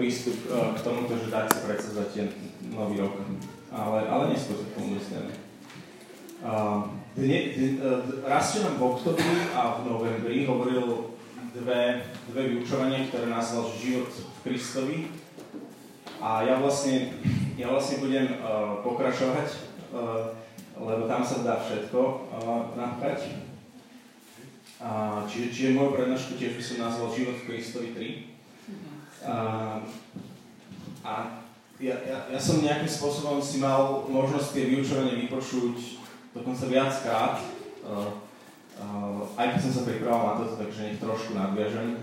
prístup uh, k tomuto, že dať si predsazať nový rok. Ale, ale neskôr sa k tomu dostaneme. Dne, uh, raz, čo nám v oktobri a v novembri hovoril dve, dve vyučovania, ktoré nazval život v Kristovi. A ja vlastne, ja vlastne budem uh, pokračovať, lebo tam sa dá všetko uh, napchať. Uh, čiže, čiže môj prednášku tiež by som nazval Život v Kristovi 3. Uh, a ja, ja, ja som nejakým spôsobom si mal možnosť tie vyučovanie vypočuť dokonca viackrát, uh, uh, aj keď som sa pripravoval na toto, takže nech trošku nadviažem,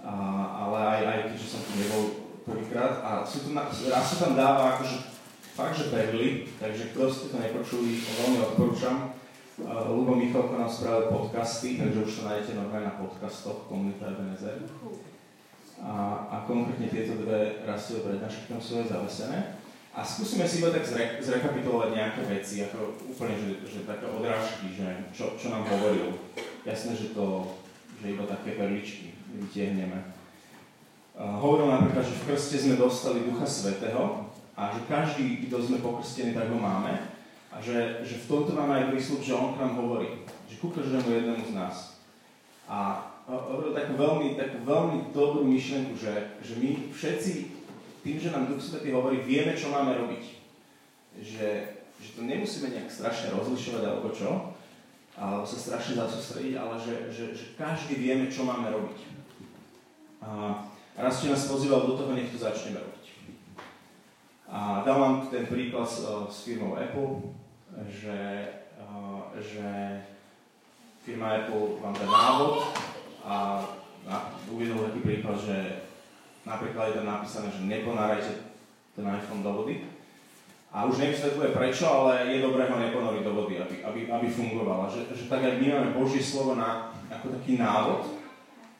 uh, ale aj, aj keďže som tu nebol prvýkrát. A sú tu, raz sa tam dáva akože fakt, že perly, takže kto ste to nepočuli, veľmi odporúčam. Uh, Lubo Michalko nám spravil podcasty, takže už to nájdete normálne na podcastoch Komunita Ebenezer a, a konkrétne tieto dve rastové prednášky tam sú aj zavesené. A skúsime si iba tak zre, zrekapitulovať nejaké veci, ako úplne, že, že také odrážky, že čo, čo nám hovoril. Jasné, že to, že iba také perličky vytiahneme. Hovoril napríklad, že v krste sme dostali Ducha Svetého a že každý, kto sme pokrstení, tak ho máme. A že, že v tomto máme aj prísľub, že on k nám hovorí. Že ku každému jednému z nás. A takú veľmi, takú veľmi dobrú myšlenku, že, že my všetci tým, že nám Duch Svetý hovorí, vieme, čo máme robiť. Že, že to nemusíme nejak strašne rozlišovať alebo čo, alebo sa strašne zasústrediť, ale že, že, že každý vieme, čo máme robiť. A raz ste nás pozýval do toho, nech to začneme robiť. A dal vám ten príklad s, s firmou Apple, že, že firma Apple vám dá návod, a, a uvedol taký príklad, že napríklad je tam napísané, že neponárajte ten iPhone do vody. A už nevysvetľuje prečo, ale je dobré ho neponoriť do vody, aby, aby, aby fungovala. Že, že tak, ak my máme Božie slovo na, ako taký návod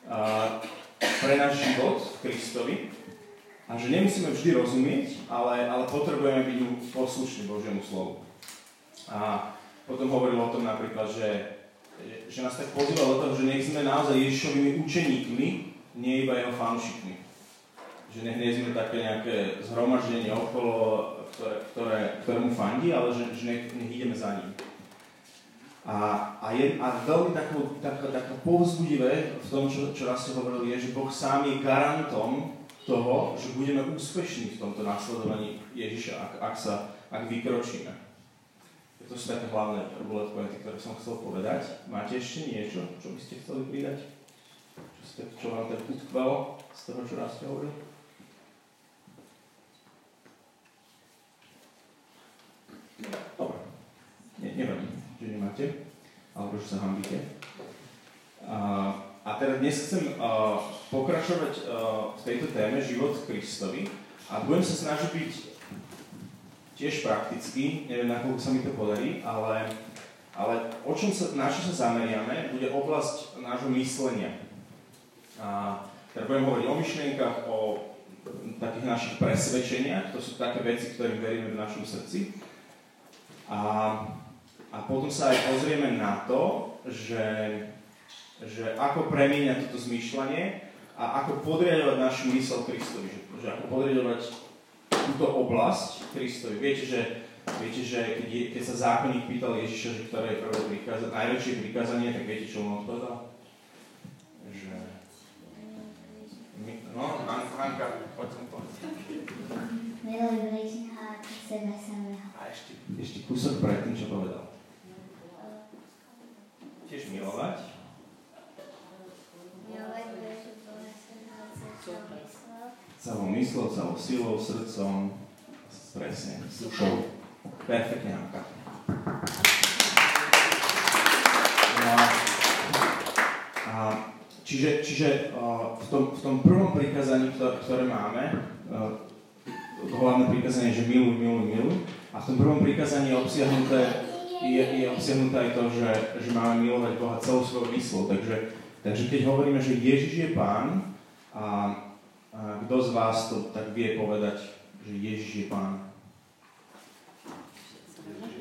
a, pre náš život v Kristovi, a že nemusíme vždy rozumieť, ale, ale potrebujeme byť poslušní Božiemu slovu. A potom hovoril o tom napríklad, že že nás tak pozýval do toho, že nech sme naozaj Ježišovými učeníkmi, nie iba jeho fanšikmi. Že nech nie sme také nejaké zhromaždenie okolo, ktoré, ktoré, ktorému fandí, ale že, že nech, nech ideme za ním. A, a, je, a veľmi takou, taká, taká povzbudivé v tom, čo, čo raz ste hovorili, je, že Boh sám je garantom toho, že budeme úspešní v tomto nasledovaní Ježiša, ak, ak, sa, ak vykročíme. To sú také hlavné bullet pointy, ktoré som chcel povedať. Máte ešte niečo, čo by ste chceli pridať? Čo, ste, čo vám tak utkvelo z toho, čo raz ste? Dobre. Ne, nevadí, že nemáte. Alebo že sa hambíte. A, a teda dnes chcem uh, pokračovať uh, v tejto téme Život Kristovi a budem sa snažiť byť tiež prakticky, neviem, nakoľko sa mi to podarí, ale, ale o čom sa, na čo sa zameriame, bude oblasť nášho myslenia. A teda budem hovoriť o myšlienkach, o takých našich presvedčeniach, to sú také veci, ktorým veríme v našom srdci. A, a potom sa aj pozrieme na to, že, že ako premieňať toto zmýšľanie a ako podriadovať našu mysel Kristovi, že, že ako podriadovať túto oblasť Kristovi. Viete, že, viete, že keď, je, keď sa zákonník pýtal Ježiša, že ktoré je prvé prikázanie, najväčšie prikázanie, tak viete, čo mu odpovedal? Že... No, Hanka, poď som povedať. Miluj bližného ako seba samého. A ešte, ešte kúsok predtým, čo povedal. Tiež milovať. Milovať ako celou myslou, celou silou, srdcom, presne, s dušou. Perfektne, Anka. No a, a, čiže čiže uh, v, tom, v tom prvom prikázaní, ktoré, ktoré máme, uh, to hlavné prikázanie že miluj, miluj, miluj. A v tom prvom prikázaní je obsiahnuté, je, je obsiahnuté aj to, že, že máme milovať Boha celou svojou myslou. Takže, takže keď hovoríme, že Ježiš je Pán a a kto z vás to tak vie povedať, že Ježiš je Pán?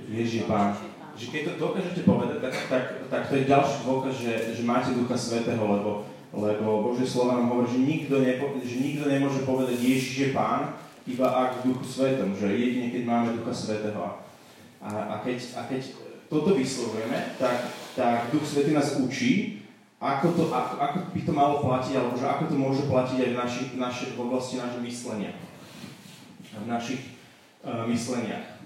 Ježiš je Pán. Že keď to dokážete povedať, tak, tak, tak to je ďalší dôkaz, že, že máte Ducha Svetého, lebo, lebo Božie slovo nám hovorí, že nikto, nepo, že nikto nemôže povedať Ježiš je Pán, iba ak v duchu svetom, že jedine keď máme ducha svetého. A, a, keď, a keď toto vyslovujeme, tak, tak duch svetý nás učí, ako, to, ako, ako by to malo platiť, alebo že ako to môže platiť aj v, naši, naši, v oblasti nášho myslenia. V našich uh, mysleniach.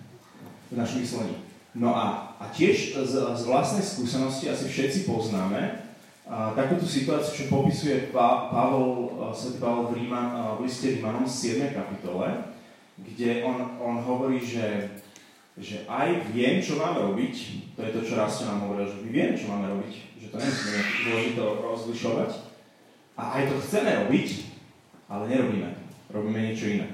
V našom myslení. No a, a tiež z, z vlastnej skúsenosti asi všetci poznáme, a takúto situáciu, čo popisuje pa, Pavol, svätý Pavol v, Ríma, v liste Rímanom 7. kapitole, kde on, on hovorí, že, že aj viem, čo máme robiť, to je to, čo raz nám hovoril, že viem, čo máme robiť, že to nemusíme dôležito rozlišovať, a aj to chceme robiť, ale nerobíme. Robíme niečo iné.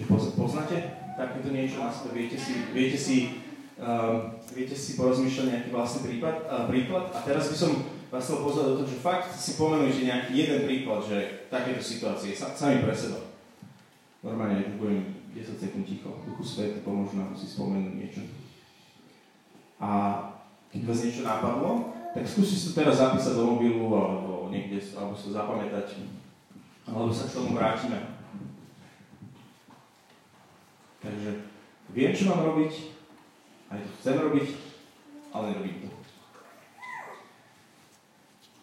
Že poznáte takéto niečo na sebe? Viete si, viete si, uh, viete si porozmýšľať nejaký vlastný prípad, uh, príklad? A teraz by som vás chcel pozvať do toho, že fakt si pomenujte nejaký jeden príklad, že takéto situácie, sami pre seba. Normálne aj budem 10 sekúnd ticho. Duchu Svety pomôžu nám si spomenúť niečo. A keď vás niečo napadlo, tak skúste si to teraz zapísať do mobilu alebo niekde, alebo sa zapamätať. Alebo sa k tomu vrátime. Takže viem, čo mám robiť, aj to chcem robiť, ale nerobím to.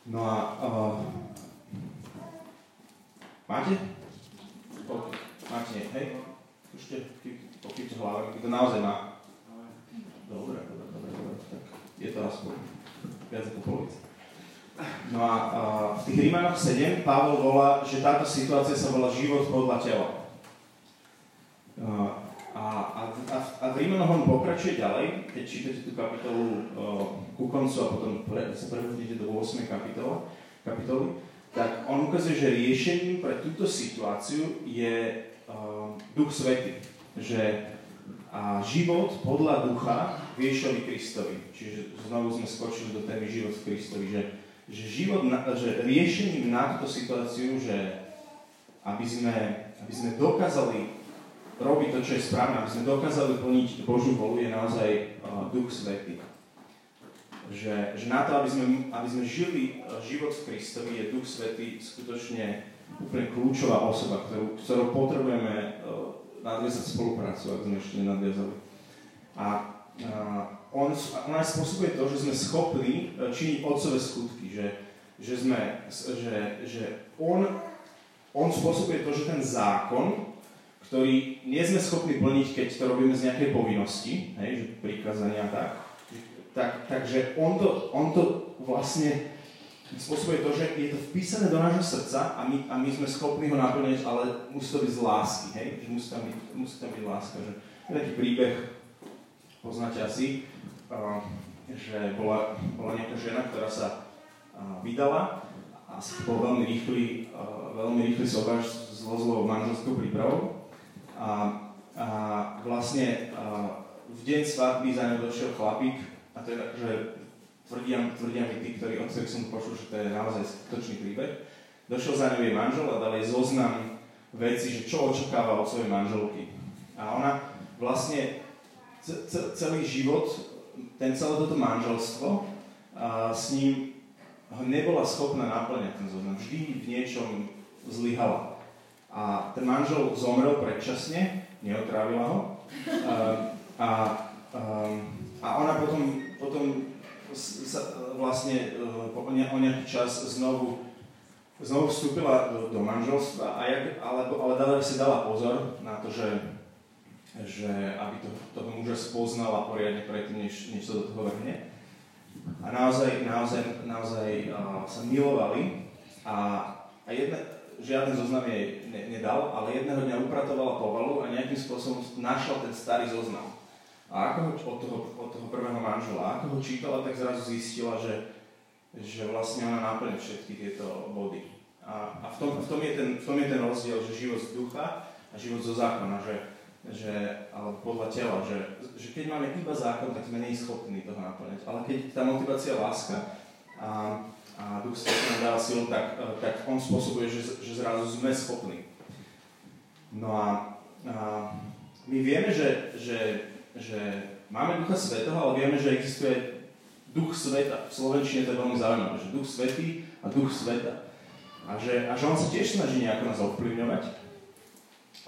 No a uh, máte? Okay. Máte, hej? Ešte pokývte hlavami, to naozaj má. Dobre, dobre, dobre, dobre. Tak je to aspoň viac ako polovica. No a v tých Rímanoch 7 Pavol volá, že táto situácia sa volá život podľa tela. A, a, a, a v Rímanoch on pokračuje ďalej, keď čítate tú kapitolu ku koncu a potom pre, sa prehodíte do 8. kapitola, kapitoly, tak on ukazuje, že riešením pre túto situáciu je uh, Duch Svety. Že a život podľa ducha Viešovi Kristovi. Čiže znovu sme skočili do témy život v Kristovi, že, že, život na, že riešením na túto situáciu, že aby sme, aby sme dokázali robiť to, čo je správne, aby sme dokázali plniť Božiu volu, je naozaj uh, Duch Svetý že, že na to, aby sme, aby sme žili život v Kristovi, je Duch Svetý skutočne úplne kľúčová osoba, ktorú, ktorou potrebujeme uh, nadviazať spoluprácu, ak sme ešte nenadviazali. A uh, on, on aj spôsobuje to, že sme schopní uh, činiť otcové skutky, že, že, sme, že, že on, on spôsobuje to, že ten zákon, ktorý nie sme schopní plniť, keď to robíme z nejakej povinnosti, hej, že prikázania tak, tak, takže on to, on to vlastne spôsobuje to, že je to vpísané do nášho srdca a my, a my sme schopní ho naplniť, ale musí to byť z lásky, hej? Že musí tam byť, musí tam byť láska. Že je taký príbeh, poznáte asi, uh, že bola, bola nejaká žena, ktorá sa uh, vydala a bol veľmi rýchly, uh, veľmi rýchly sobáš s zlozlou manželskou prípravou. A, a vlastne uh, v deň svadby za ňou došiel chlapík, a je tak, že tvrdia, tvrdia mi tí, ktorí, od ktorých počul, že to je naozaj skutočný príbeh. Došiel za ňou jej manžel a dal jej zoznam veci, že čo očakáva od svojej manželky. A ona vlastne celý život, ten celé toto manželstvo a s ním nebola schopná naplňať ten zoznam. Vždy v niečom zlyhala. A ten manžel zomrel predčasne, neotrávila ho. A, a, a ona potom potom sa vlastne e, o nejaký čas znovu, znovu vstúpila do, do manželstva, a jak, ale, ale dala, si dala pozor na to, že, že aby to, toho muža spoznala poriadne predtým, než, než sa do toho vrhne. A naozaj, naozaj, naozaj uh, sa milovali a, a jedna, žiaden zoznam jej ne, nedal, ale jedného dňa upratovala povalu a nejakým spôsobom našla ten starý zoznam. A ako ho od toho, od toho prvého manžela, ako ho čítala, tak zrazu zistila, že, že vlastne ona náplňa všetky tieto body. A, a v, tom, v, tom je ten, v tom je ten rozdiel, že život z ducha a život zo zákona, že, že, alebo podľa tela, že, že keď máme iba zákon, tak sme schopní toho naplňať. Ale keď tá motivácia láska a, a Duch Svetý nám dáva silu, tak, tak on spôsobuje, že, že zrazu sme schopní. No a, a my vieme, že, že že máme Ducha Svetého, ale vieme, že existuje Duch Sveta. V Slovenčine to je veľmi zaujímavé, že Duch Svetý a Duch Sveta. A že, a že on sa tiež snaží nejako nás ovplyvňovať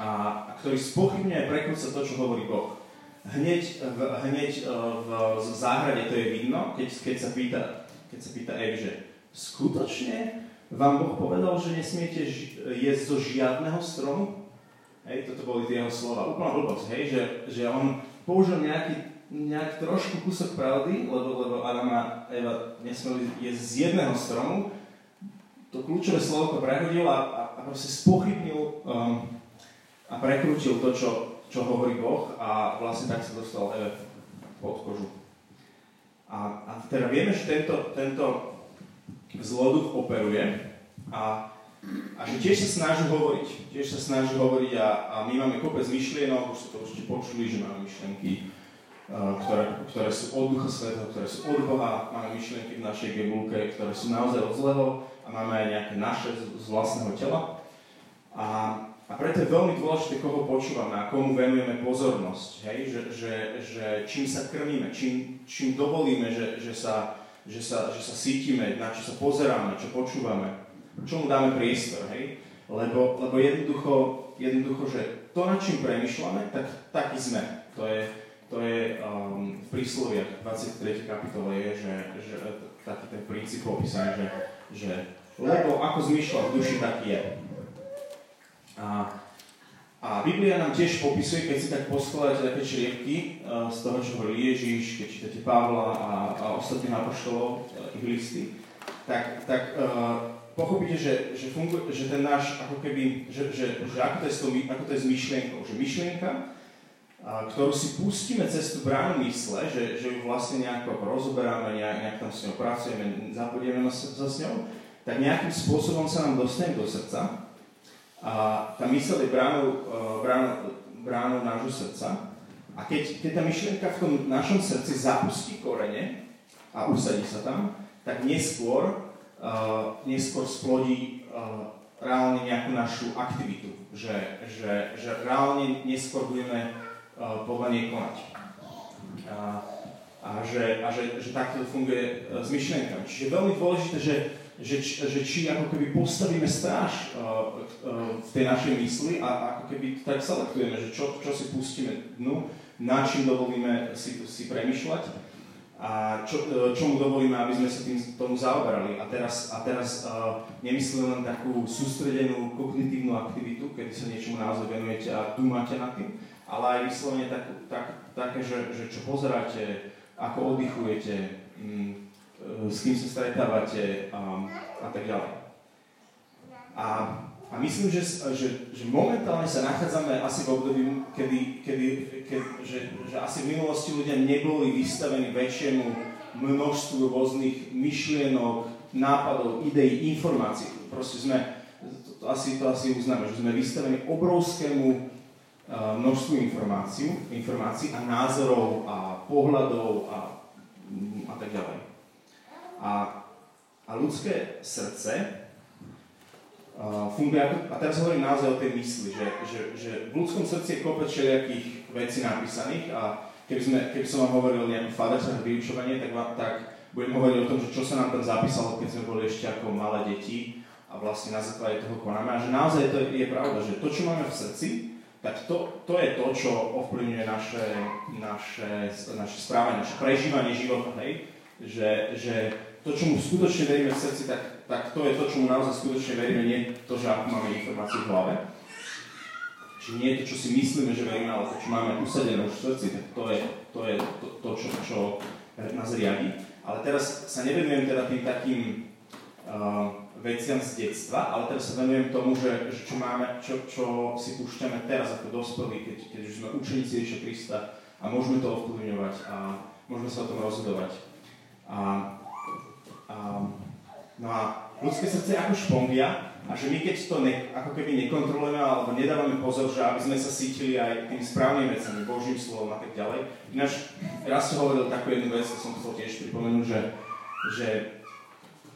a, a ktorý spochybňuje a prekrúca to, čo hovorí Boh. Hneď, v, hneď e, v, v záhrade to je vidno, keď, keď sa pýta, keď sa pýta Ev, že skutočne vám Boh povedal, že nesmiete jesť zo žiadneho stromu? Hej, toto boli tie jeho slova. Úplná blbosť, hej, že, že on použil nejaký, nejak trošku kúsok pravdy, lebo, lebo Adam a Eva nesmeli jesť z jedného stromu. To kľúčové slovo prehodil a, a, a proste spochybnil um, a prekrútil to, čo, čo hovorí Boh a vlastne tak sa dostal Eve pod kožu. A, a teda vieme, že tento, tento zloduch operuje a, a že tiež sa snaží hovoriť. Tiež sa snaží hovoriť a, a my máme kopec myšlienok, už ste to určite počuli, že máme myšlienky, uh, ktoré, ktoré sú od Ducha Svetého, ktoré sú od Boha, máme myšlienky v našej gebulke, ktoré sú naozaj od zlého a máme aj nejaké naše z, z vlastného tela. A a preto je veľmi dôležité, koho počúvame a komu venujeme pozornosť. Hej? Že, že, že čím sa krmíme, čím, čím dovolíme, že, že, sa, že, sa, že sa cítime, na čo sa pozeráme, čo počúvame, čomu dáme priestor. Hej? Lebo, lebo jednoducho, jednoducho, že to, nad čím premyšľame, tak taký sme. To je, to je um, v prísloviach 23. kapitole je, že, že taký ten princíp opísaný, že, že lebo ako zmyšľa v duši, taký je. A, a Biblia nám tiež popisuje, keď si tak poskladáte také črievky uh, z toho, čo hovorí Ježiš, keď čítate Pavla a, a ostatných apoštolov, uh, ich listy, tak, tak uh, pochopíte, že, že, funguje, že ten náš, ako keby, že, že, že ako, to je s tou, ako to je s myšlienkou, že myšlienka, a, ktorú si pustíme cez tú bránu mysle, že, že ju vlastne nejako rozoberáme, nejak, nejak tam s ňou pracujeme, zapodieme sa s ňou, tak nejakým spôsobom sa nám dostane do srdca a tá mysel je bránou, e, bránou, bránou nášho srdca. A keď, keď tá myšlienka v tom našom srdci zapustí korene a usadí sa tam, tak neskôr, uh, neskôr splodí uh, reálne nejakú našu aktivitu. Že, že, že reálne neskôr budeme uh, podľa nej konať. A, a, že, a že, že takto funguje uh, s myšlienkami. Čiže veľmi dôležité, že že, že či ako keby postavíme stráž uh, uh, v tej našej mysli a ako keby tak selektujeme, že čo, čo si pustíme dnu, na čím dovolíme si, si premyšľať a čo, uh, čomu dovolíme, aby sme sa tým tomu zaoberali. A teraz, a teraz uh, nemyslím len takú sústredenú kognitívnu aktivitu, kedy sa niečomu naozaj venujete a dúmate nad tým, ale aj vyslovene tak, tak, také, že, že čo pozeráte, ako oddychujete, mm, s kým sa stretávate a, a tak ďalej. A, a myslím, že, že, že momentálne sa nachádzame asi v období, kedy, kedy, kedy že, že asi v minulosti ľudia neboli vystavení väčšiemu množstvu rôznych myšlienok, nápadov, ideí, informácií. Proste sme, to, to, asi, to asi uznáme, že sme vystavení obrovskému uh, množstvu informácií, informácií a názorov a pohľadov a, a tak ďalej. A, a ľudské srdce funguje a teraz hovorím naozaj o tej mysli, že, že, že v ľudskom srdci je kopec všelijakých vecí napísaných a keby, sme, keby som vám hovoril o nejakom fadersách vyučovanie, tak, tak budem hovoriť o tom, že čo sa nám tam zapísalo, keď sme boli ešte ako malé deti a vlastne na základe toho konáme. A že naozaj to je, je pravda, že to, čo máme v srdci, tak to, to je to, čo ovplyvňuje naše, naše, naše správanie, naše prežívanie života, hej? Že, že to, čo mu skutočne veríme v srdci, tak, tak to je to, čo mu naozaj skutočne veríme, nie to, že ako máme informáciu v hlave. Čiže nie je to, čo si myslíme, že veríme, ale to, čo máme usadené už v srdci, tak to je to, je to, to čo, čo nás riadi. Ale teraz sa nevenujem teda tým takým uh, veciam z detstva, ale teraz sa venujem tomu, že, že čo máme, čo, čo si púšťame teraz ako dospelí, keď, keď už sme učeníci Ježiša Krista a môžeme to ovplyvňovať a môžeme sa o tom rozhodovať. A no a ľudské srdce ako špongia a že my keď to ne, ako keby nekontrolujeme alebo nedávame pozor, že aby sme sa cítili aj tými správnymi vecami, Božím slovom a tak ďalej. Ináč, raz som hovoril takú jednu vec, som chcel tiež pripomenúť, že, že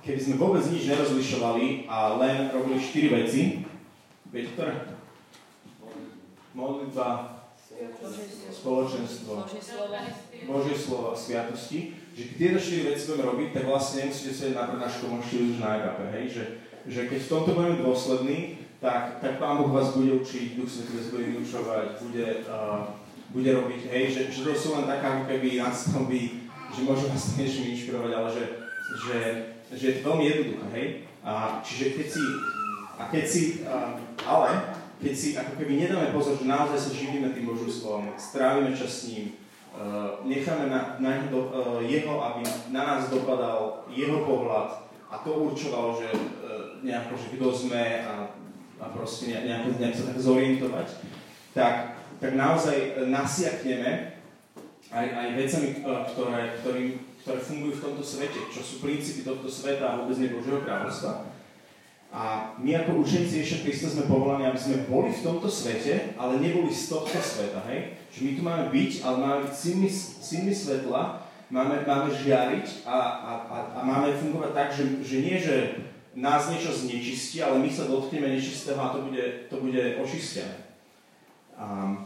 keby sme vôbec nič nerozlišovali a len robili štyri veci, viete ktoré? Modlitba, spoločenstvo, Božie slovo a sviatosti, že tieto štyri veci budeme robiť, tak vlastne nemusíte sedieť na prednášku, môžete už na agape, hej, že, že keď v tomto budeme dôslední, tak, tak Pán Boh vás bude učiť, Duch Svetý vás bude vyučovať, bude, uh, bude robiť, hej, že, že to sú len taká ako keby nástavby, že môžu vás niečím inšpirovať, ale že, že, že je to veľmi jednoduché, hej. A, čiže keď si, a keď si, uh, ale keď si ako keby nedáme pozor, že naozaj sa živíme tým Božím slovom, strávime čas s ním, necháme na, na do, uh, jeho, aby na nás dopadal jeho pohľad a to určovalo, že uh, nejako, že kto sme a a proste nejak, nejak sa tak zorientovať, tak, tak naozaj nasiakneme aj, aj vecami, ktoré, ktorý, ktoré fungujú v tomto svete, čo sú princípy tohto sveta a vôbec nie Božieho kráľovstva. A my ako učeníci Ježiša Krista sme povolaní, aby sme boli v tomto svete, ale neboli z tohto sveta, hej? Že my tu máme byť, ale máme byť synmi, synmi svetla, máme, máme žiariť a, a, a, a máme fungovať tak, že, že nie, že nás niečo znečistí, ale my sa dotkneme nečistého a to bude, to bude očistené. A,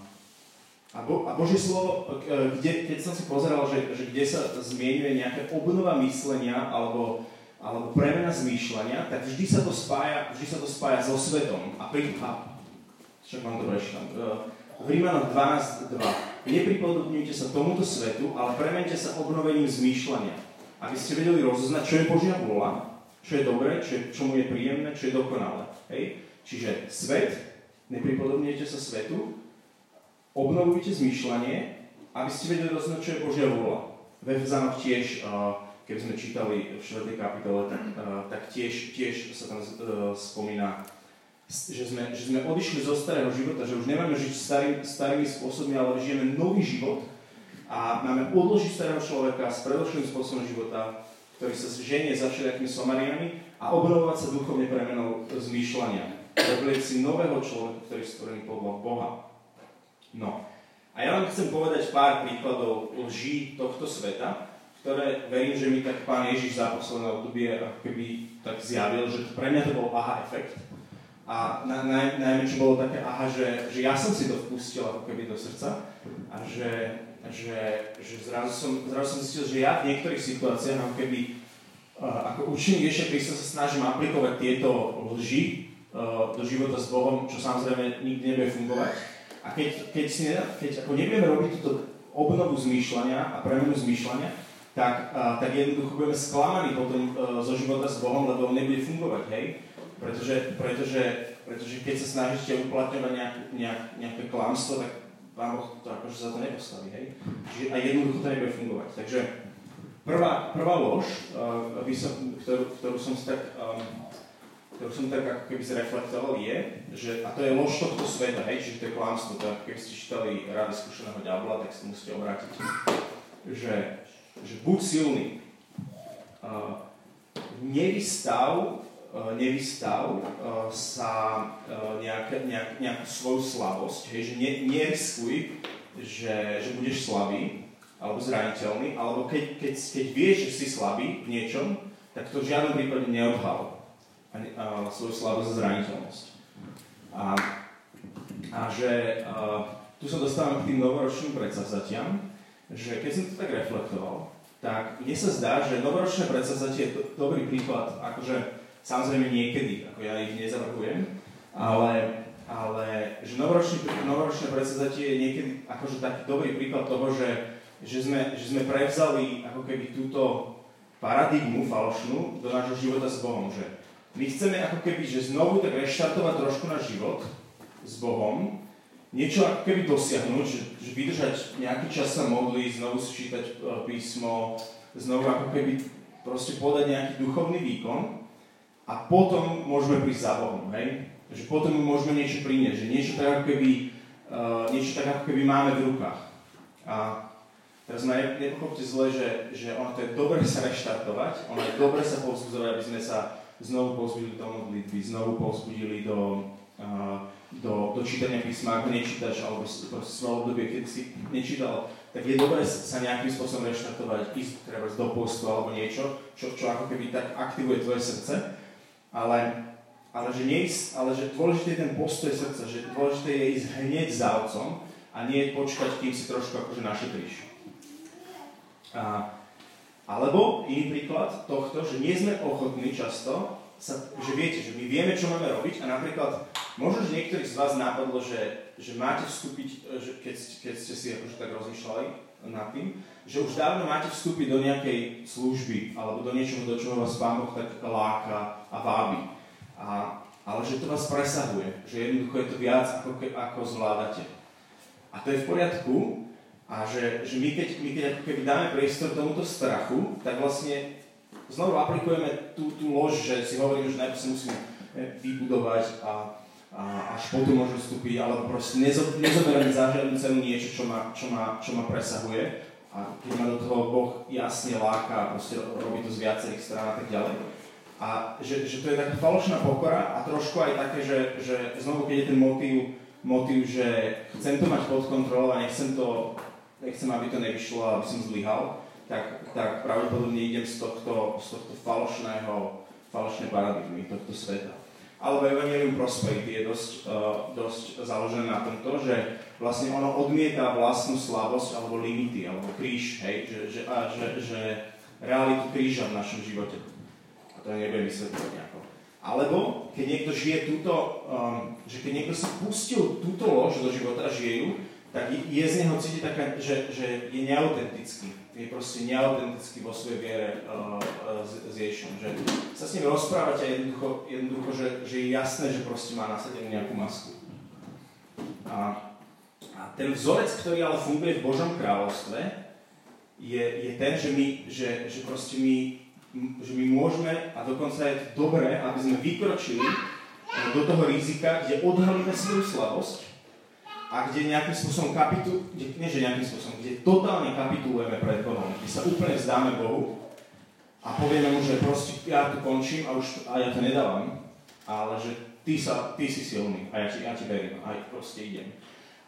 a, Bo, a Božie slovo, e, kde, keď som si pozeral, že, že kde sa zmienuje nejaká obnova myslenia alebo, alebo premena zmýšľania, tak vždy sa to spája, vždy sa to spája so svetom. A pri, a, však vám to prečítam. E, v Rímanoch 12.2. Nepripodobňujte sa tomuto svetu, ale premente sa obnovením zmýšľania, aby ste vedeli rozoznať, čo je Božia vôľa, čo je dobré, čo, je, čo mu je príjemné, čo je dokonalé. Hej? Čiže svet, nepripodobnejte sa svetu, obnovujte zmýšľanie, aby ste vedeli rozhodnúť, čo je Božia vôľa. V Efezanoch tiež, keby sme čítali v 4. kapitole, tak, tak tiež, tiež sa tam spomína, že sme, že sme odišli zo starého života, že už nemáme žiť starý, starými spôsobmi, ale žijeme nový život a máme odložiť starého človeka s predošlým spôsobom života, ktorý sa ženie za všelijakými somariami a obnovovať sa duchovne premenou zmýšľania. Oblieť si nového človeka, ktorý je stvorený podľa Boha. No. A ja vám chcem povedať pár príkladov lží tohto sveta, ktoré verím, že mi tak pán Ježiš za posledné obdobie ako keby tak zjavil, že pre mňa to bol aha efekt. A na, naj, najmä, čo bolo také aha, že, že ja som si to vpustil ako keby do srdca a že že, že zrazu, som, zrazu som zistil, že ja v niektorých situáciách ako keby ako učeník Ježiša Krista sa snažím aplikovať tieto lži uh, do života s Bohom, čo samozrejme nikdy nebude fungovať. A keď, keď, si keď ako nebudeme robiť túto obnovu zmýšľania a premenu zmýšľania, tak, uh, tak jednoducho budeme sklamaní potom uh, zo života s Bohom, lebo on nebude fungovať, hej? Pretože, pretože, pretože keď sa snažíte uplatňovať nejak, nejak, nejaké klamstvo, tak Pán Boh to akože za to nepostaví, hej? Čiže aj jednoducho to nebude fungovať. Takže prvá, prvá lož, uh, som, ktorú, ktorú som si tak, um, ktorú som tak ako keby zreflektoval, je, že, a to je lož tohto sveta, hej, čiže to je klamstvo, to keby ste čítali Rady skúšeného diabla, tak si musíte obrátiť, že, že buď silný, uh, nevystav Eh, nevystav eh, sa eh, nejaké, nejak, nejakú svoju slabosť, hej, že ne, neriskuj, že, že budeš slabý alebo zraniteľný, alebo keď, keď, keď vieš, že si slabý v niečom, tak to v žiadnom prípade neodhal a, svoju slabosť a zraniteľnosť. A, a že a, tu sa dostávam k tým novoročným predsavzatiam, že keď som to tak reflektoval, tak mne sa zdá, že novoročné predsavzatie je dobrý príklad, akože Samozrejme niekedy, ako ja ich nezavrhujem, ale, ale že novoročné, predsedatie je niekedy akože taký dobrý príklad toho, že, že, sme, že sme prevzali ako keby túto paradigmu falošnú do nášho života s Bohom, že my chceme ako keby, že znovu tak reštartovať trošku náš život s Bohom, niečo ako keby dosiahnuť, že, že vydržať nejaký čas sa modliť, znovu si čítať e, písmo, znovu ako keby proste podať nejaký duchovný výkon a potom môžeme prísť za Bohom, hej? Že potom mu môžeme niečo priniesť, že niečo tak ako keby, uh, niečo tak ako keby máme v rukách. A teraz ma nepochopte zle, že, že ono to je dobre sa reštartovať, ono je dobre sa povzbudzovať, aby sme sa znovu povzbudili do modlitby, znovu povzbudili do, uh, do, do čítania písma, ak nečítaš, alebo proste svoje obdobie, keď si nečítal, tak je dobré sa nejakým spôsobom reštartovať, ísť treba do postu alebo niečo, čo, čo ako keby tak aktivuje tvoje srdce ale, ale, že neísť, ale že dôležité je ten postoj srdca, že dôležité je ísť hneď za otcom a nie počkať, kým si trošku akože našetríš. A, alebo iný príklad tohto, že nie sme ochotní často sa, že viete, že my vieme, čo máme robiť a napríklad možno, že niektorých z vás napadlo, že, že máte vstúpiť, že keď, keď ste si akože tak rozmýšľali nad tým, že už dávno máte vstúpiť do nejakej služby alebo do niečoho, do čoho vás Pán Boh tak láka a vábi. A, ale že to vás presahuje, že jednoducho je to viac, ako, ako zvládate. A to je v poriadku, a že, že my, keď, my keď ako keby dáme priestor tomuto strachu, tak vlastne znovu aplikujeme tú, tú lož, že si hovoríme, že najprv si musíme vybudovať a, a až potom môžeme vstúpiť, alebo proste nezo, nezoberieme za žiadnu cenu niečo, čo ma, čo, ma, čo ma presahuje. A keď ma do toho Boh jasne láka proste robí to z viacerých strán a tak ďalej. A že, že to je taká falošná pokora a trošku aj také, že, že znovu keď je ten motív, motív, že chcem to mať pod kontrolou a nechcem to nechcem, aby to nevyšlo, aby som zlyhal, tak, tak pravdepodobne idem z tohto, z tohto falošného, falošnej paradigmy, tohto sveta. Alebo Evangelium Prosperity je dosť, uh, dosť založené na tomto, že vlastne ono odmieta vlastnú slabosť alebo limity, alebo kríž, hej, že, že, a, že, že realitu kríža v našom živote. A to nebudem vysvetľovať nejako. Alebo keď niekto žije túto, um, že keď niekto si pustil túto lož do života žije ju, tak je z neho cítiť taká, že, že je neautentický. Je proste neautentický vo svojej viere uh, s, s Ježišom. Že sa s ním rozprávate a jednoducho, jednoducho že, že je jasné, že proste má nasadenú nejakú masku. A, a ten vzorec, ktorý ale funguje v Božom kráľovstve, je, je ten, že my, že, že proste my, že my môžeme, a dokonca je to dobré, aby sme vykročili do toho rizika, kde odhalíme svoju slabosť a kde nejakým spôsobom kapitu, kde, nie že nejakým spôsobom, kde totálne kapitulujeme pred Bohom, kde sa úplne vzdáme Bohu a povieme mu, že proste ja tu končím a už a ja to nedávam, ale že ty, sa, ty si silný a ja ti, ja ti verím a ja proste idem.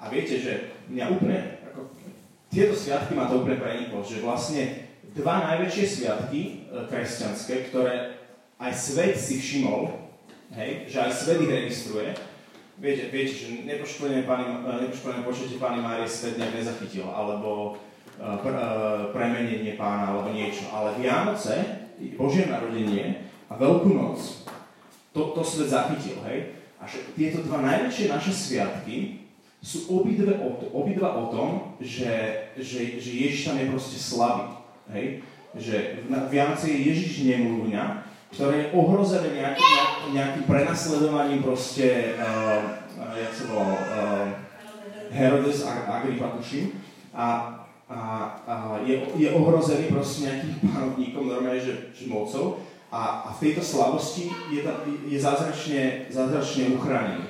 A viete, že mňa úplne, ako, tieto sviatky ma to úplne preniklo, že vlastne dva najväčšie sviatky e, kresťanské, ktoré aj svet si všimol, hej, že aj svet ich registruje, viete, viete že nepoškodené, počete Pány Márie svet nejak nezachytil, alebo uh, pr, uh, premenenie pána, alebo niečo. Ale Vianoce, Božie narodenie a Veľkú noc, to, to svet zachytil, hej? A tieto dva najväčšie naše sviatky sú obidve o, obidva o tom, že, že, že Ježiš tam je proste slabý. Hej? Že v Vianoce je Ježiš nemluvňa, ktoré je ohrozené nejakým, nejakým prenasledovaním proste, uh, jak sa volal, uh, Herodes Agrippa, tuším, a, a, a je, je ohrozený proste nejakým panovníkom, normálne, že, že mocou, a, a v tejto slabosti je, ta, je zázračne, zázračne uchránený.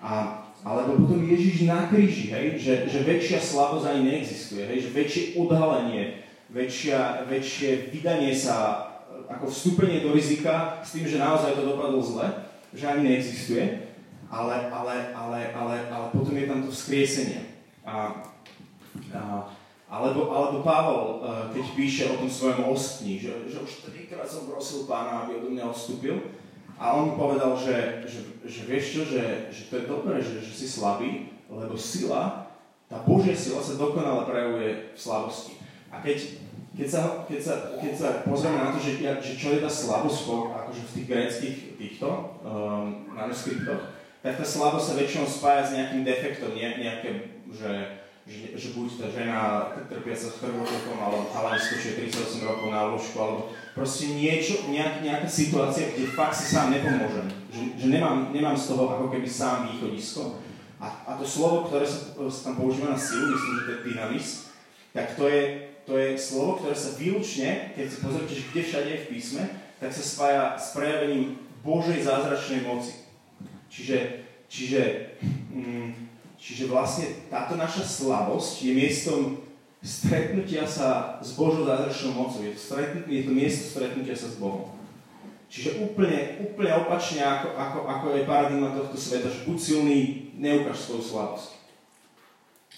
A, alebo potom Ježiš na kríži, hej, že, že väčšia slabosť ani neexistuje, hej, že väčšie odhalenie, väčšia, väčšie vydanie sa ako vstúpenie do rizika s tým, že naozaj to dopadlo zle, že ani neexistuje, ale, ale, ale, ale, ale potom je tam to vzkriesenie. A, a, alebo, alebo Pavel, e, keď píše o tom svojom ostní, že, že už trikrát som prosil pána, aby odo mňa odstúpil, a on mu povedal, že, že, že vieš čo, že, že to je dobré, že, že si slabý, lebo sila, tá Božia sila sa dokonale prejavuje v slabosti. A keď keď sa, keď sa, keď sa pozrieme na to, že, že čo je tá slabosť akože v tých greckých týchto um, manuskriptoch, tak tá slabosť sa väčšinou spája s nejakým defektom, ne, nejaké, že, že, že buď tá žena trpiaca s krvotokom, alebo chalanisko, čo je 38 rokov na lôžku, alebo proste niečo, nejak, nejaká situácia, kde fakt si sám nepomôžem. Že, že nemám, nemám z toho ako keby sám východisko. A, a to slovo, ktoré sa, sa tam používa na silu, myslím, že to je dynamis, tak to je, to je slovo, ktoré sa výlučne, keď si pozrite, že kde všade je v písme, tak sa spája s prejavením Božej zázračnej moci. Čiže, čiže, mm, čiže vlastne táto naša slabosť je miestom stretnutia sa s Božou zázračnou mocou. Je to, stretnutie, je to miesto stretnutia sa s Bohom. Čiže úplne, úplne opačne, ako, ako, ako je paradigma tohto sveta, že buď silný, neukáž svoju slabosť.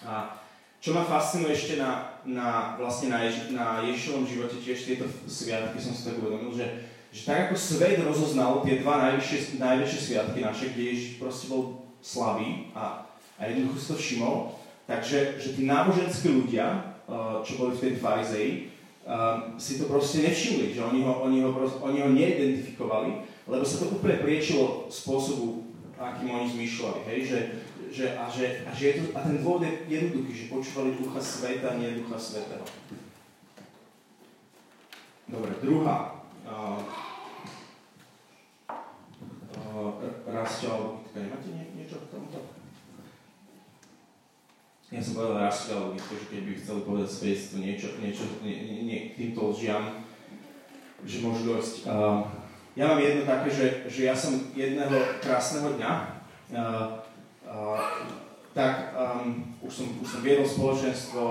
A čo ma fascinuje ešte na, na, vlastne na, Ježi, na Ježišovom živote, tiež tieto sviatky som si tak uvedomil, že, že tak ako svet rozoznal tie dva najvyššie, najväčšie sviatky naše, kde Ježiš proste bol slabý a, a jednoducho si to všimol, takže že tí náboženskí ľudia, uh, čo boli vtedy farizeji, um, si to proste nevšimli, že oni ho, oni ho, oni ho neidentifikovali, lebo sa to úplne priečilo spôsobu, akým oni zmýšľali, hej, že, že, a, že, a, že je to, a ten dôvod je jednoduchý, že počúvali ducha sveta, nie ducha svetého. Dobre, druhá. Uh, uh, Rastia, alebo nemáte nie, niečo k tomuto? Ja som povedal Rastia, alebo že keď by chceli povedať svedectvo niečo, niečo nie, nie, týmto lžiam, že môžu dojsť. Uh, ja mám jedno také, že, že ja som jedného krásneho dňa, uh, tak um, už, som, už som viedol spoločenstvo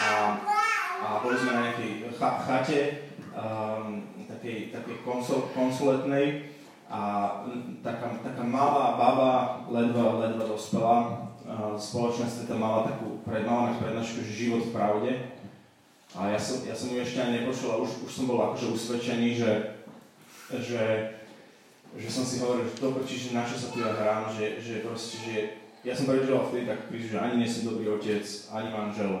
a, a boli sme na nejakej chate, um, takej, takej konsol, konsuletnej a taká, taká malá baba, ledva, ledva dospela, uh, spoločenstve tam mala takú pred, mala prednášku, že život v pravde. A ja som, ja som ju ešte ani nepočul a už, už som bol akože usvedčený, že, že, že som si hovoril, že to že na čo sa tu ja hrám, že, že proste, že ja som prežil vtedy tak že ani nie som dobrý otec, ani manžel,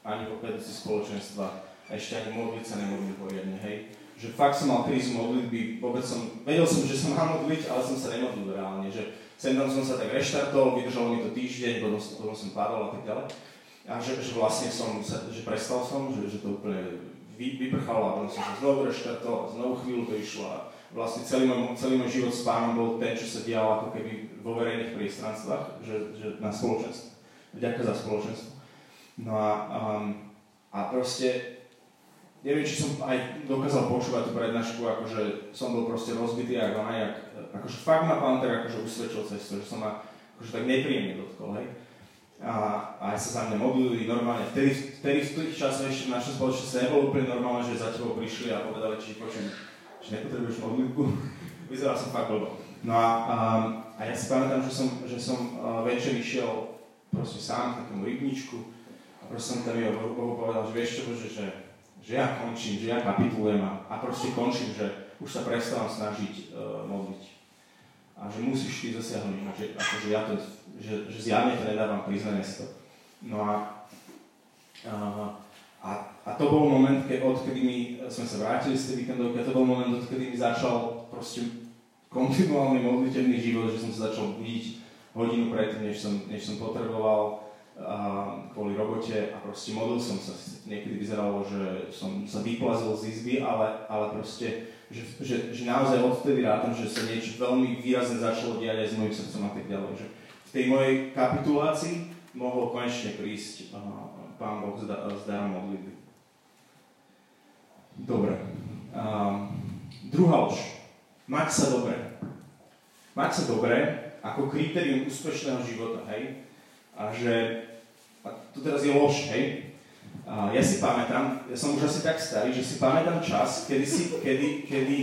ani vedúci spoločenstva a ešte ani modliť sa nemodlím poriadne, hej. Že fakt som mal krízu modlitby, vôbec som, vedel som, že sa mám modliť, ale som sa nemodlil reálne, že sem tam som sa tak reštartol, vydržalo mi to týždeň, potom, potom som padol a tak ďalej. A že, že vlastne som, sa, že prestal som, že, že to úplne vy, vyprchalo a potom som sa znovu reštartoval, znovu chvíľu to išlo a vlastne celý môj, celý môj život s pánom bol ten, čo sa dialo ako keby vo verejných priestranstvách, že, že na spoločenstvo. Ďakujem za spoločenstvo. No a, um, a proste neviem, či som aj dokázal počúvať tú prednášku, akože som bol proste rozbitý jak ona, jak, akože fakt ma pán tak akože usvedčil cez to, že som ma akože tak nepríjemne dotkol, hej. A, a aj sa za mňa modlili normálne. Vtedy, vtedy v tých časoch ešte v spoločnosti nebolo úplne normálne, že za tebou prišli a povedali, či počujem, že nepotrebuješ modlitbu. Vyzeral som fakt blbo. No a, a, a ja si pamätám, že som, že som uh, večer išiel proste sám v takom rybničku a proste som tam Bohu povedal, že vieš čo, Bože, že že ja končím, že ja kapitulujem a, a proste končím, že už sa prestávam snažiť uh, modliť. A že musíš ty zasiahnuť, že, akože ja to, že, že zjavne to nedávam priznanie si to. No a, uh, a, a to bol moment, keď odkedy mi sme sa vrátili z tej víkendovky, a to bol moment, odkedy mi začal proste kontinuálny modliteľný život, že som sa začal budiť hodinu predtým, než som, než som potreboval a kvôli robote a proste modlil som sa. Niekedy vyzeralo, že som sa vyplazil z izby, ale, ale proste, že, že, že naozaj odtedy rátam, že sa niečo veľmi výrazne začalo diať aj s mojim srdcom a tak ďalej. Že v tej mojej kapitulácii mohol konečne prísť uh, Pán Boh s darom modlitby. Dobre. Uh, druhá lož. Mať sa dobre. Mať sa dobre ako kritérium úspešného života, hej? a že, a to teraz je lož, hej, a ja si pamätám, ja som už asi tak starý, že si pamätám čas, kedy, si, kedy, kedy,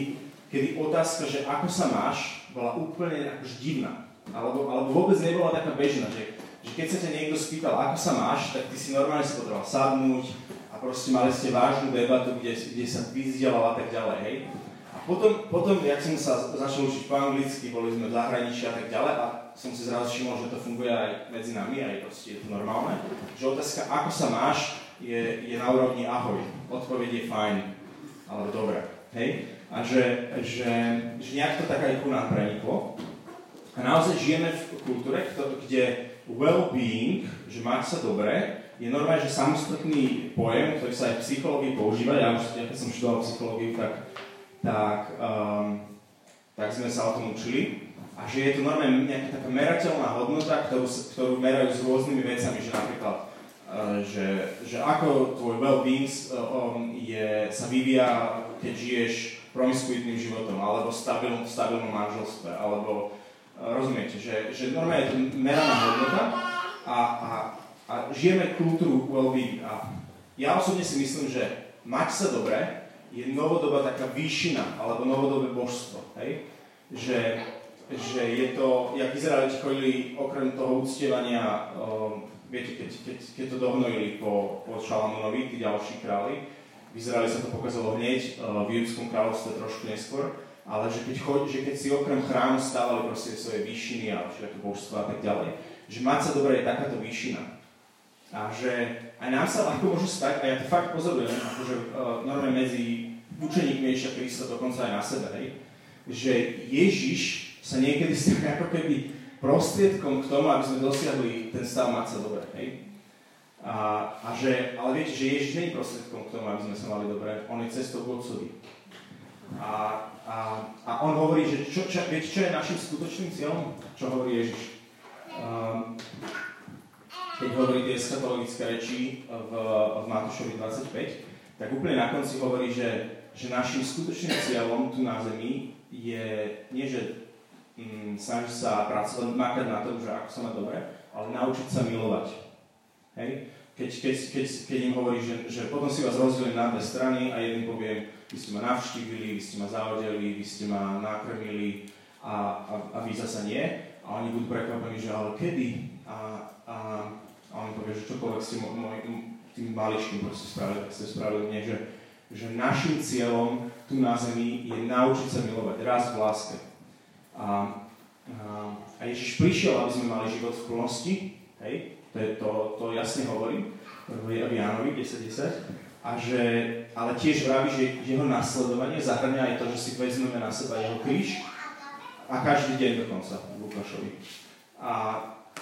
kedy otázka, že ako sa máš, bola úplne akož divná. Alebo, alebo vôbec nebola taká bežná, že, že keď sa ťa niekto spýtal, ako sa máš, tak ty si normálne si potreboval sadnúť a proste mali ste vážnu debatu, kde, kde sa vyzdelal a tak ďalej, hej. A potom, potom, jak som sa začal učiť po anglicky, boli sme v zahraničí a tak ďalej a som si zrazu všimol, že to funguje aj medzi nami, aj proste je to normálne, že otázka, ako sa máš, je, je na úrovni ahoj. Odpoveď je fajn, alebo dobre. Hej? A že, že, že nejak to tak aj ku nám preniklo. A naozaj žijeme v kultúre, kde well-being, že mať sa dobre, je normálne, že samostatný pojem, ktorý sa aj v psychológii používa. Ja už, ja keď som študoval psychológiu, tak, tak, um, tak sme sa o tom učili a že je to normálne nejaká taká merateľná hodnota, ktorú, ktorú merajú s rôznymi vecami, že napríklad, uh, že, že ako tvoj well-being um, je, sa vyvíja, keď žiješ promiskuitným životom, alebo stabilnom, manželstve, alebo rozumiete, že, že normálne je to meraná hodnota a, a, a žijeme kultúru well-being. A ja osobne si myslím, že mať sa dobre je novodobá taká výšina, alebo novodobé božstvo, hej? Že že je to, jak Izraeliti chodili okrem toho uctievania, um, viete, keď, keď, keď to dohnojili po, po Šalamúnovi, tí ďalší králi, v Izraeli sa to pokazalo hneď, uh, v Judskom kráľovstve trošku neskôr, ale že keď, chod, že keď si okrem chrámu stávali proste svoje výšiny a všetky božstva a tak ďalej, že mať sa dobre je takáto výšina. A že aj nám sa ľahko môže stať, a ja to fakt pozorujem, akože uh, normálne medzi učeníkmi ešte Krista dokonca aj na sebe, hej, že Ježiš sa niekedy stane ako keby prostriedkom k tomu, aby sme dosiahli ten stav mať sa dobre. Hej? A, a že, ale viete, že Ježiš nie je prostriedkom k tomu, aby sme sa mali dobre. On je cestou k. A, a, a on hovorí, že čo, čo, viete, čo je našim skutočným cieľom? Čo hovorí Ježiš? Um, keď hovorí tie eschatologické reči v, v Matúšovi 25, tak úplne na konci hovorí, že, že našim skutočným cieľom tu na Zemi je nie, že mm, snažiť sa pracovať, makať na tom, že ako sa má dobre, ale naučiť sa milovať. Hej? Keď, keď, keď, keď im hovorí, že, že potom si vás rozdelím na dve strany a jedným poviem, vy ste ma navštívili, vy ste ma zahodili, vy ste ma nakrmili a, a, a vy zasa nie. A oni budú prekvapení, že ale kedy? A, a a on povie, že čokoľvek ste môj, tým maličkým proste spravili, ste spravili mne, že, že našim cieľom tu na zemi je naučiť sa milovať, raz v láske. A, a, a Ježiš prišiel, aby sme mali život v plnosti, hej, to, je, to, to jasne hovorí v Jánovi 10.10, a že, ale tiež vraví, že jeho nasledovanie zahrania aj to, že si vezmeme na seba jeho kríž a každý deň dokonca v Lukášovi. A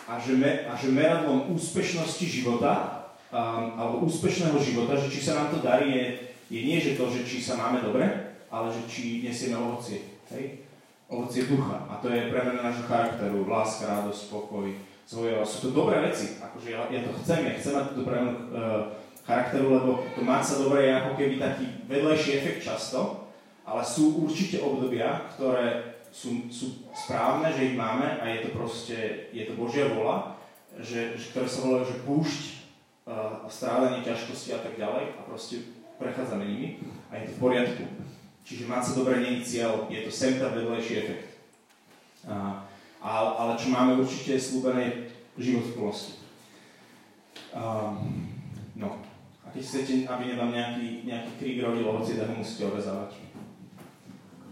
a že, me, a že meradlom úspešnosti života, um, alebo úspešného života, že či sa nám to darí, je, je nie že to, že či sa máme dobre, ale že či nesieme ovocie. Hej? Ovocie ducha. A to je premena nášho charakteru, láska, radosť, spokoj, svoje. Sú to dobré veci. Akože ja, ja to chcem, ja chcem mať túto premenu uh, charakteru, lebo to mať sa dobre je ako keby taký vedlejší efekt často, ale sú určite obdobia, ktoré sú, sú správne, že ich máme a je to proste, je to Božia vola, že, že ktoré sa volajú, že púšť, uh, strádanie, ťažkosti a tak ďalej a proste prechádzame nimi a je to v poriadku. Čiže mať sa dobre nie je cieľ, je to sem tá vedlejší efekt. Uh, ale, ale čo máme určite je slúbené život v plnosti. Uh, no. Keď chcete, aby nedám nejaký, nejaký krík rodil ovocie, tak musíte obezávať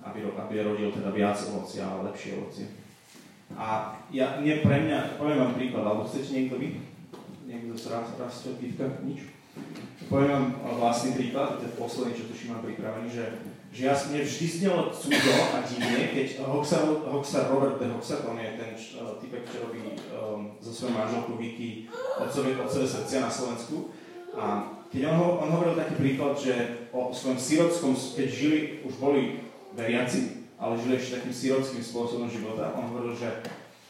aby, aby rodil teda viac ovocia a lepšie ovocie. A ja, nie pre mňa, poviem vám príklad, alebo chcete niekto vy? Niekto raz, raz pítka? Nič? Poviem vám vlastný príklad, to je posledný, čo tuším mám pripravený, že, že ja, mne vždy znelo cudzo a divne, keď Hoxar, Hoxar Robert de Hoxar, on je ten uh, typek, čo robí um, so svojou manželkou Vicky Otcové, Otcové srdcia na Slovensku. A keď on, on hovoril taký príklad, že o svojom sirotskom, keď žili, už boli veriaci, ale žili ešte takým sirotským spôsobom života. On hovoril, že,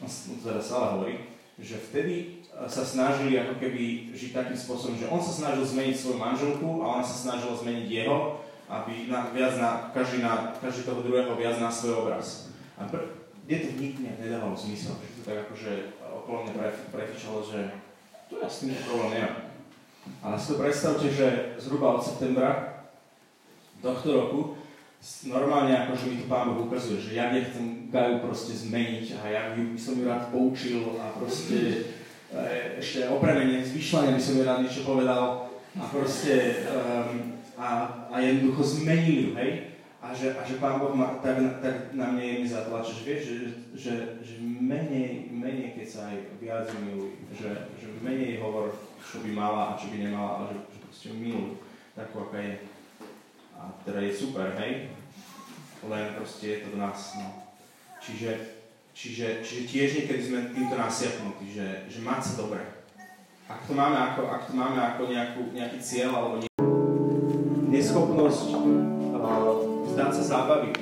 on teda stále hovorí, že vtedy e, sa snažili ako keby žiť takým spôsobom, že on sa snažil zmeniť svoju manželku a ona sa snažila zmeniť jeho, aby na, viac na, každý, na, každý toho druhého viac na svoj obraz. A pr- je to nikdy nedávalo zmysel, že to tak akože okolo mňa pre, prefičalo, že tu ja s tým problém nemám. Ale si to predstavte, že zhruba od septembra tohto roku normálne akože mi to pán Boh ukazuje, že ja nechcem Gaju proste zmeniť a ja by som ju rád poučil a proste e, ešte o premene by som ju rád niečo povedal a proste um, a, a jednoducho zmenil ju, hej? A že, a že Pán Boh ma, tak, tak na mne jemne zatlačí, že vieš, že, že, že menej, menej keď sa aj miluj, že, že menej hovor, čo by mala a čo by nemala, ale že, že proste miluj takú, aká je. A teda je super, hej? Len proste je to do nás, no. Čiže, čiže, čiže tiež niekedy sme týmto nasiaknutí, že, že mať sa dobre. Ak to máme ako, ak to máme ako nejakú, nejaký cieľ alebo nie... neschopnosť uh, vzdať sa zábavy,